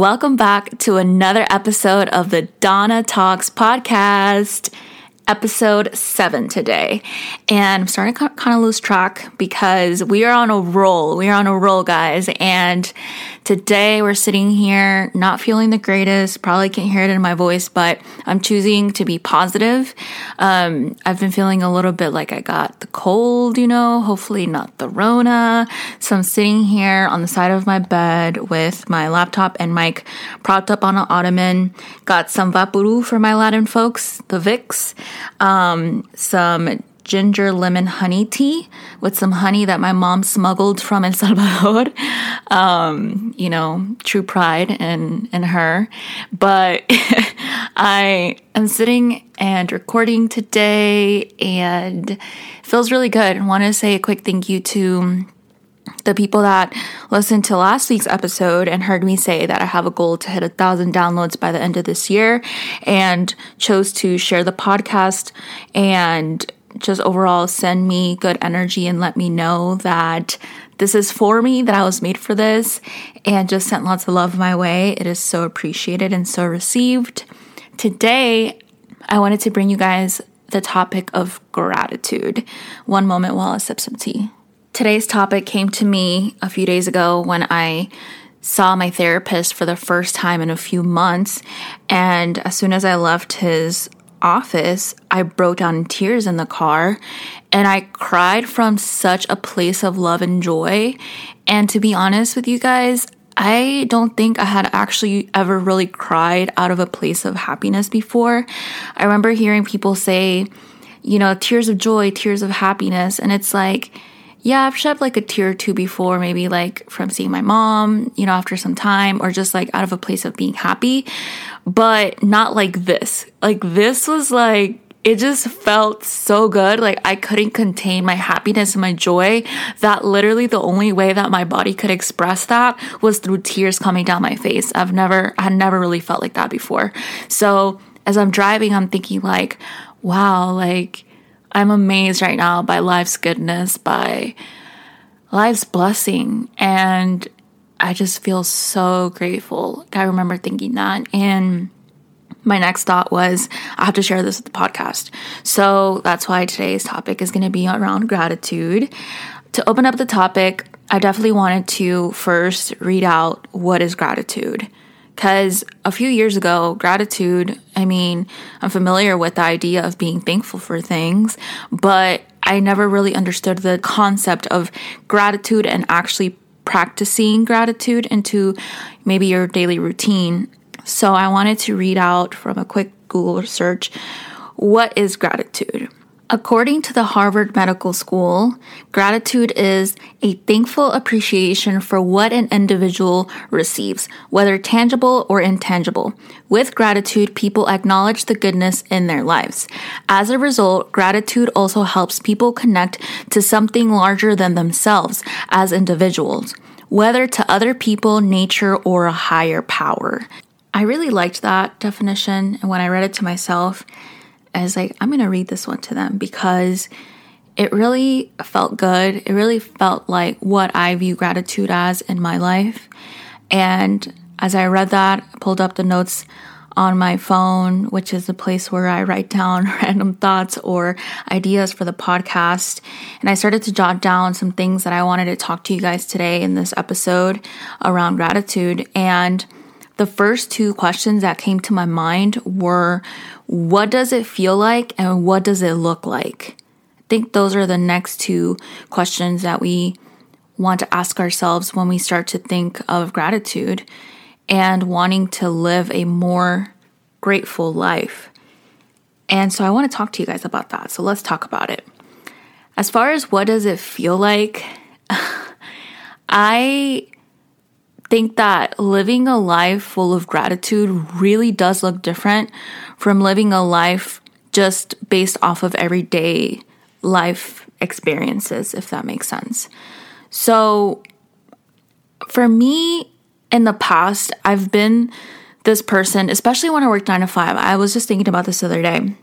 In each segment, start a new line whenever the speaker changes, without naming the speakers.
Welcome back to another episode of the Donna Talks podcast episode seven today. And I'm starting to kind of lose track because we are on a roll. We are on a roll, guys. And today we're sitting here not feeling the greatest. Probably can't hear it in my voice, but I'm choosing to be positive. Um, I've been feeling a little bit like I got the cold, you know, hopefully not the Rona. So I'm sitting here on the side of my bed with my laptop and mic propped up on an ottoman. Got some VapoRub for my Latin folks, the Vicks um, some ginger lemon honey tea with some honey that my mom smuggled from El Salvador. Um, you know, true pride in in her. But I am sitting and recording today and feels really good. I want to say a quick thank you to the people that listened to last week's episode and heard me say that I have a goal to hit a thousand downloads by the end of this year and chose to share the podcast and just overall send me good energy and let me know that this is for me, that I was made for this, and just sent lots of love my way. It is so appreciated and so received. Today, I wanted to bring you guys the topic of gratitude. One moment while I sip some tea. Today's topic came to me a few days ago when I saw my therapist for the first time in a few months. And as soon as I left his office, I broke down in tears in the car and I cried from such a place of love and joy. And to be honest with you guys, I don't think I had actually ever really cried out of a place of happiness before. I remember hearing people say, you know, tears of joy, tears of happiness. And it's like, yeah, I've shed like a tear or two before, maybe like from seeing my mom, you know, after some time, or just like out of a place of being happy, but not like this. Like, this was like, it just felt so good. Like, I couldn't contain my happiness and my joy. That literally the only way that my body could express that was through tears coming down my face. I've never, I had never really felt like that before. So, as I'm driving, I'm thinking, like, wow, like, I'm amazed right now by life's goodness, by life's blessing. And I just feel so grateful. I remember thinking that. And my next thought was, I have to share this with the podcast. So that's why today's topic is going to be around gratitude. To open up the topic, I definitely wanted to first read out what is gratitude. Because a few years ago, gratitude, I mean, I'm familiar with the idea of being thankful for things, but I never really understood the concept of gratitude and actually practicing gratitude into maybe your daily routine. So I wanted to read out from a quick Google search what is gratitude? According to the Harvard Medical School, gratitude is a thankful appreciation for what an individual receives, whether tangible or intangible. With gratitude, people acknowledge the goodness in their lives. As a result, gratitude also helps people connect to something larger than themselves as individuals, whether to other people, nature, or a higher power. I really liked that definition, and when I read it to myself, I was like, I'm going to read this one to them because it really felt good. It really felt like what I view gratitude as in my life. And as I read that, I pulled up the notes on my phone, which is the place where I write down random thoughts or ideas for the podcast. And I started to jot down some things that I wanted to talk to you guys today in this episode around gratitude. And the first two questions that came to my mind were what does it feel like and what does it look like? I think those are the next two questions that we want to ask ourselves when we start to think of gratitude and wanting to live a more grateful life. And so I want to talk to you guys about that. So let's talk about it. As far as what does it feel like, I think that living a life full of gratitude really does look different from living a life just based off of everyday life experiences, if that makes sense. So, for me, in the past, I've been this person, especially when I worked nine to five. I was just thinking about this the other day.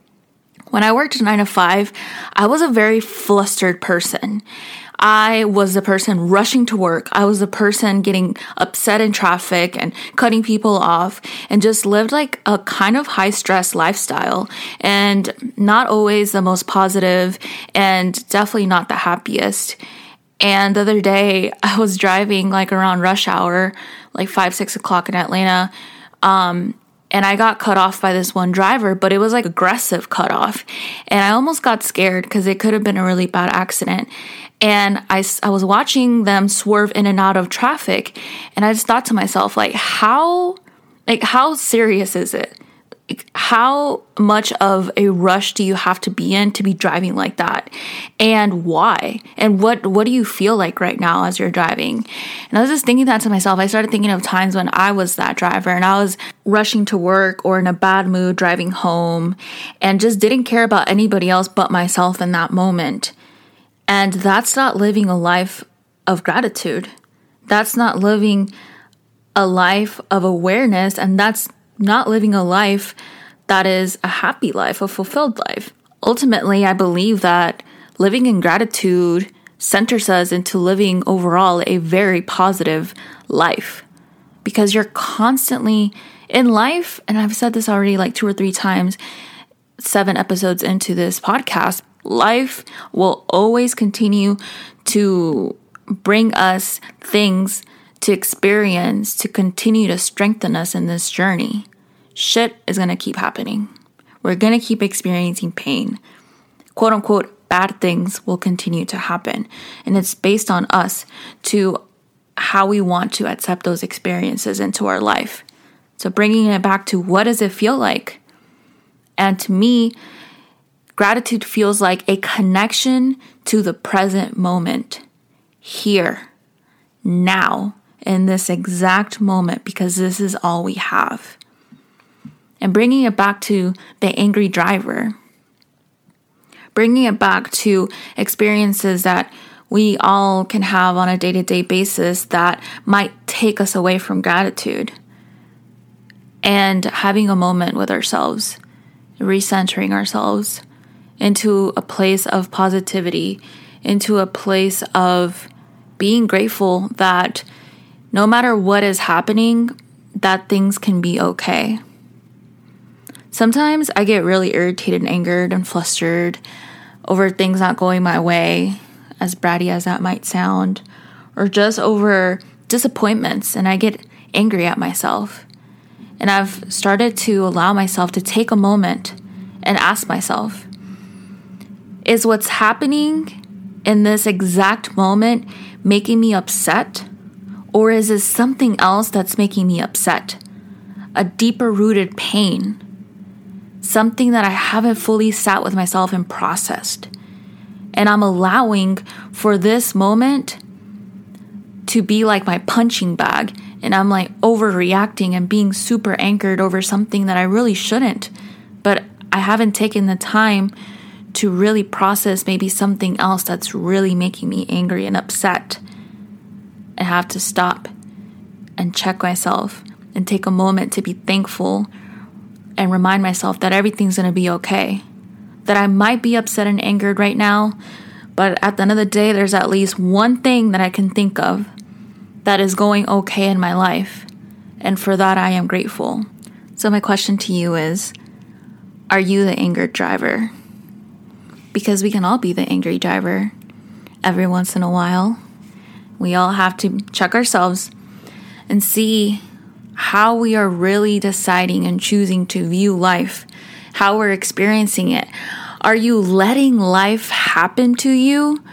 When I worked nine to five, I was a very flustered person. I was the person rushing to work. I was the person getting upset in traffic and cutting people off and just lived like a kind of high stress lifestyle and not always the most positive and definitely not the happiest. And the other day, I was driving like around rush hour, like five, six o'clock in Atlanta. Um, and I got cut off by this one driver, but it was like aggressive cut off. And I almost got scared because it could have been a really bad accident. And I, I was watching them swerve in and out of traffic. And I just thought to myself, like, how, like, how serious is it? How much of a rush do you have to be in to be driving like that? And why? And what what do you feel like right now as you're driving? And i was just thinking that to myself. I started thinking of times when i was that driver and i was rushing to work or in a bad mood driving home and just didn't care about anybody else but myself in that moment. And that's not living a life of gratitude. That's not living a life of awareness and that's not living a life that is a happy life, a fulfilled life. Ultimately, I believe that living in gratitude centers us into living overall a very positive life because you're constantly in life, and I've said this already like two or three times, seven episodes into this podcast, life will always continue to bring us things to experience to continue to strengthen us in this journey shit is to keep happening. We're to keep experiencing pain. Quote unquote, bad things will continue to happen. And it's based on us to how we want to accept those experiences into our life. So bringing it back to what does it feel like? And to me, gratitude feels like a connection to the present moment, here, now, in this exact moment, because this is all we have and bringing it back to the angry driver, bringing it back to experiences that we all can have on a day to day basis that might take us away from gratitude. And having a moment with ourselves, recentering ourselves into a place of positivity, into a place of being grateful that no matter what is happening, that things can be okay. Sometimes I get really irritated and angered and flustered over things not going my way, as bratty as that might sound, or just over disappointments, and I get angry at myself. And I've started to allow myself to take a moment and ask myself Is what's happening in this exact moment making me upset? Or is it something else that's making me upset? A deeper rooted pain something that I haven't fully sat with myself and processed. And I'm allowing for this moment to be like my punching bag. And I'm like overreacting and being super anchored over something that I really shouldn't. But I haven't taken the time to really process maybe something else that's really making me angry and upset. I have to stop and check myself and take a moment to be thankful and remind myself that everything's going to be okay. That I might be upset and angered right now, but at the end of the day, there's at least one thing that I can think of that is going okay in my life. And for that, I am grateful. So, my question to you is Are you the angered driver? Because we can all be the angry driver every once in a while. We all have to check ourselves and see how we are really deciding and choosing to view life, how we're experiencing it. Are you letting life happen to you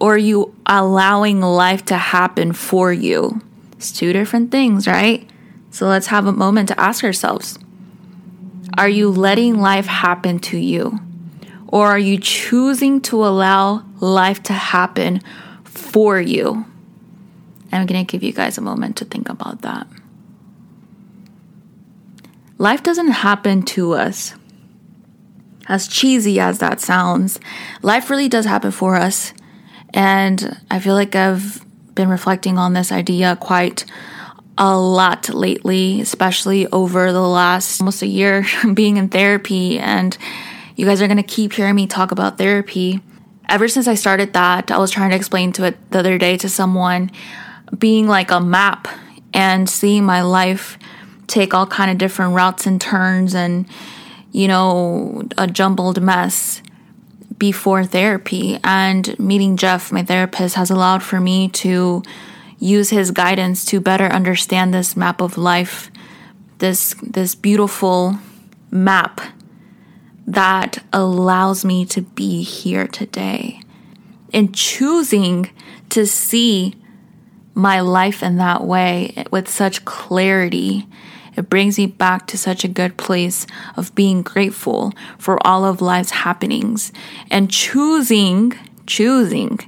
or are you allowing life to happen for you? It's two different things, right? So let's have a moment to ask ourselves Are you letting life happen to you? Or are you choosing to allow life to happen for you? I'm going to give you guys a moment to think about that life doesn't happen to us. As cheesy as that sounds, life really does happen for us. And I feel like I've been reflecting on this idea quite a lot lately, especially over the last almost a year being in therapy and You guys are going to keep hearing me talk about therapy. Ever since I started that, I was trying to explain to it the other day to someone being like a map and seeing my life take all kind of different routes and turns and you know a jumbled mess before therapy. And meeting Jeff my therapist has allowed for me to use his guidance to better understand this map of life this this beautiful map that allows me to be here today. And choosing to see my life in that way with such clarity it brings me back to such a good place of being grateful for all of life's happenings and choosing, choosing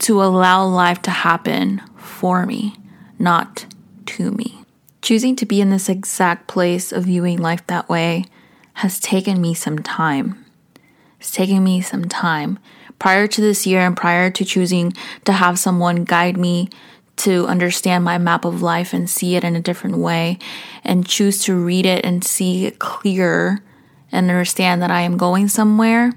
to allow life to happen for me, not to me. Choosing to be in this exact place of viewing life that way has taken me some time. It's taken me some time. Prior to this year and prior to choosing to have someone guide me to understand my map of life and see it in a different way and choose to read it and see it clear and understand that I am going somewhere.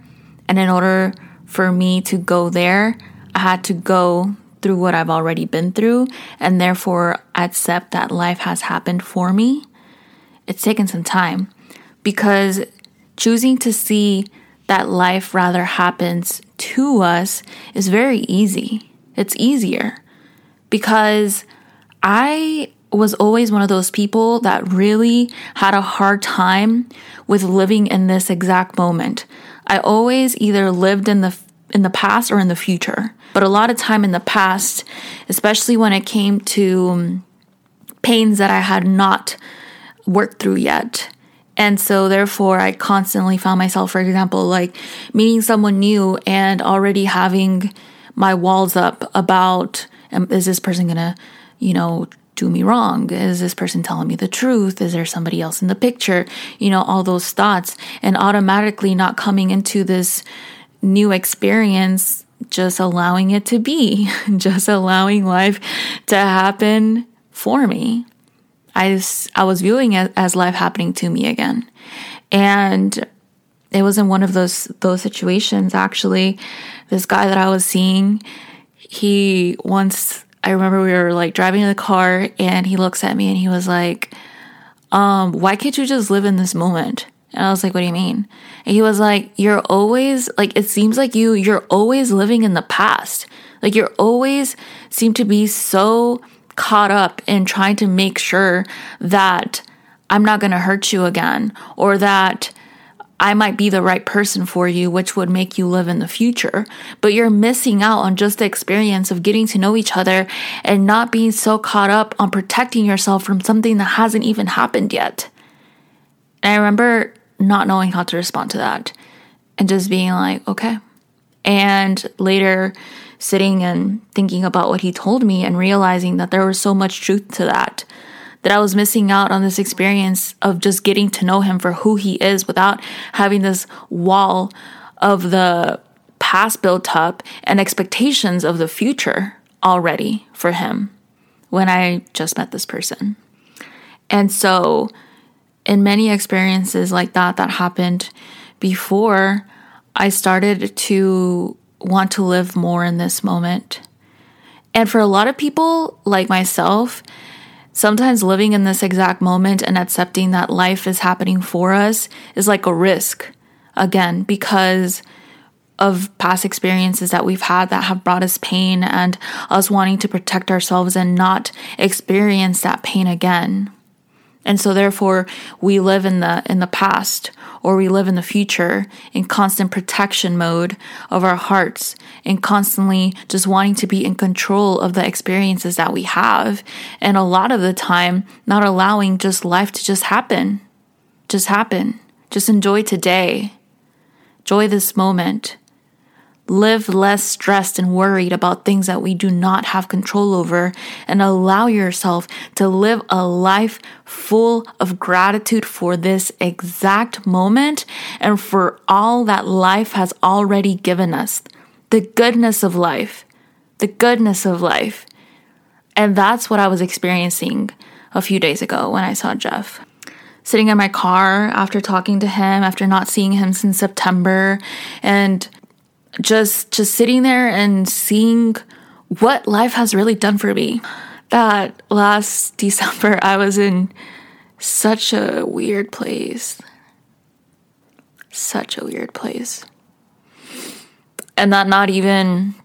And in order for me to go there, I had to go through what I've already been through and therefore accept that life has happened for me. It's taken some time because choosing to see that life rather happens to us is very easy. It's easier because I was always one of those people that really had a hard time with living in this exact moment. I always either lived in the in the past or in the future. But a lot of time in the past, especially when it came to um, pains that I had not worked through yet. And so, therefore, I constantly found myself, for example, like meeting someone new and already having my walls up about Um, is this person gonna, you know, do me wrong? Is this person telling me the truth? Is there somebody else in the picture? You know, all those thoughts, and automatically not coming into this new experience, just allowing it to be, just allowing life to happen for me. I, I was viewing it as life happening to me again. And it was in one of those those situations actually this guy that I was seeing he once I remember we were like driving in the car and he looks at me and he was like, um, why can't you just live in this moment? And I was like, what do you mean? And he was like, you're always like, it seems like you, you're always living in the past. Like you're always seem to be so caught up in trying to make sure that I'm not going to hurt you again or that I might be the right person for you, which would make you live in the future. But you're missing out on just the experience of getting to know each other and not being so caught up on protecting yourself from something that hasn't even happened yet. And I remember not knowing how to respond to that and just being like, okay. And later sitting and thinking about what he told me and realizing that there was so much truth to that that I was missing out on this experience of just getting to know him for who he is without having this wall of the past built up and expectations of the future already for him when I just met this person. And so, in many experiences like that that happened before, I started to want to live more in this moment. And for a lot of people like myself, Sometimes living in this exact moment and accepting that life is happening for us is like a risk, again, because of past experiences that we've had that have brought us pain and us wanting to protect ourselves and not experience that pain again. And so therefore we live in the in the past or we live in the future in constant protection mode of our hearts and constantly just wanting to be in control of the experiences that we have and a lot of the time not allowing just life to just happen. Just happen. Just enjoy today. Enjoy this moment live less stressed and worried about things that we do not have control over, and allow yourself to live a life full of gratitude for this exact moment and for all that life has already given us. The goodness of life. The goodness of life. And that's what I was experiencing a few days ago when I saw Jeff. sitting in my car after talking to him, after not seeing him since September, and just just sitting there and seeing what life has really done for me. That last December I was in such a weird place. Such a weird place. And that not even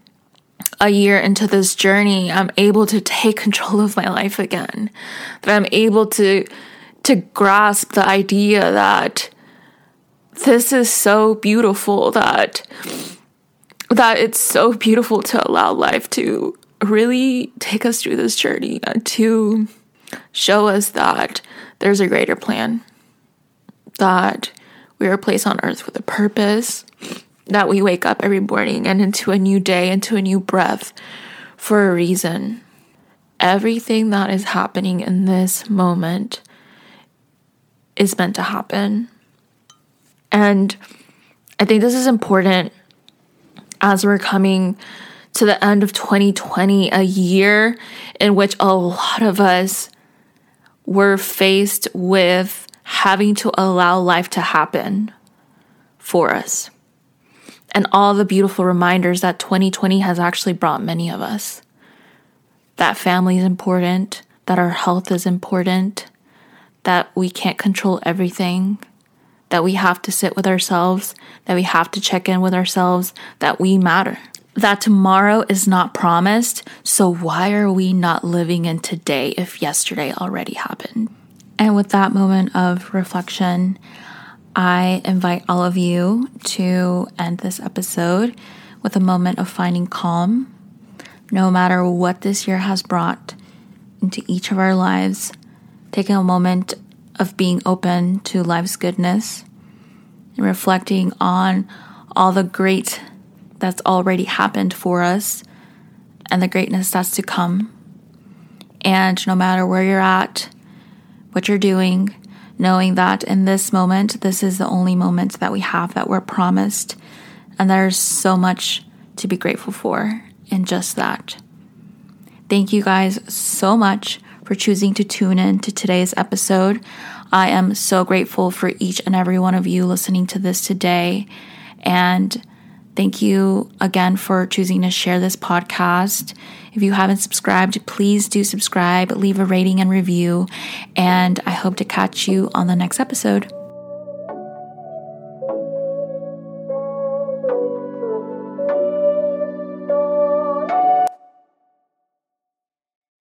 a year into this journey, I'm able to take control of my life again. That I'm able to to grasp the idea that this is so beautiful that that it's so beautiful to allow life to really take us through this journey to show us that there's a greater plan that we are placed on earth with a purpose that we wake up every morning and into a new day into a new breath for a reason everything that is happening in this moment is meant to happen. And I think this is important as we're coming to the end of 2020, a year in which a lot of us were faced with having to allow life to happen for us. And all the beautiful reminders that 2020 has actually brought many of us. That family is important, that our health is important, that we can't control everything, that we have to sit with ourselves, that we have to check in with ourselves, that we matter. That tomorrow is not promised, so why are we not living in today if yesterday already happened? And with that moment of reflection, I invite all of you to end this episode with a moment of finding calm. No matter what this year has brought into each of our lives, taking a moment of being open to life's goodness and reflecting on all the great that's already happened for us and the greatness that's to come. And no matter where you're at, what you're doing, knowing that in this moment, this is the only moment that we have that we're promised. And there's so much to be grateful for in just that. Thank you guys so much for choosing to tune in to today's episode. I am so grateful for each and every one of you listening to this today. And thank you again for choosing to share this podcast. If you haven't subscribed, please do subscribe, leave a rating and review. And I hope to catch you on the next episode.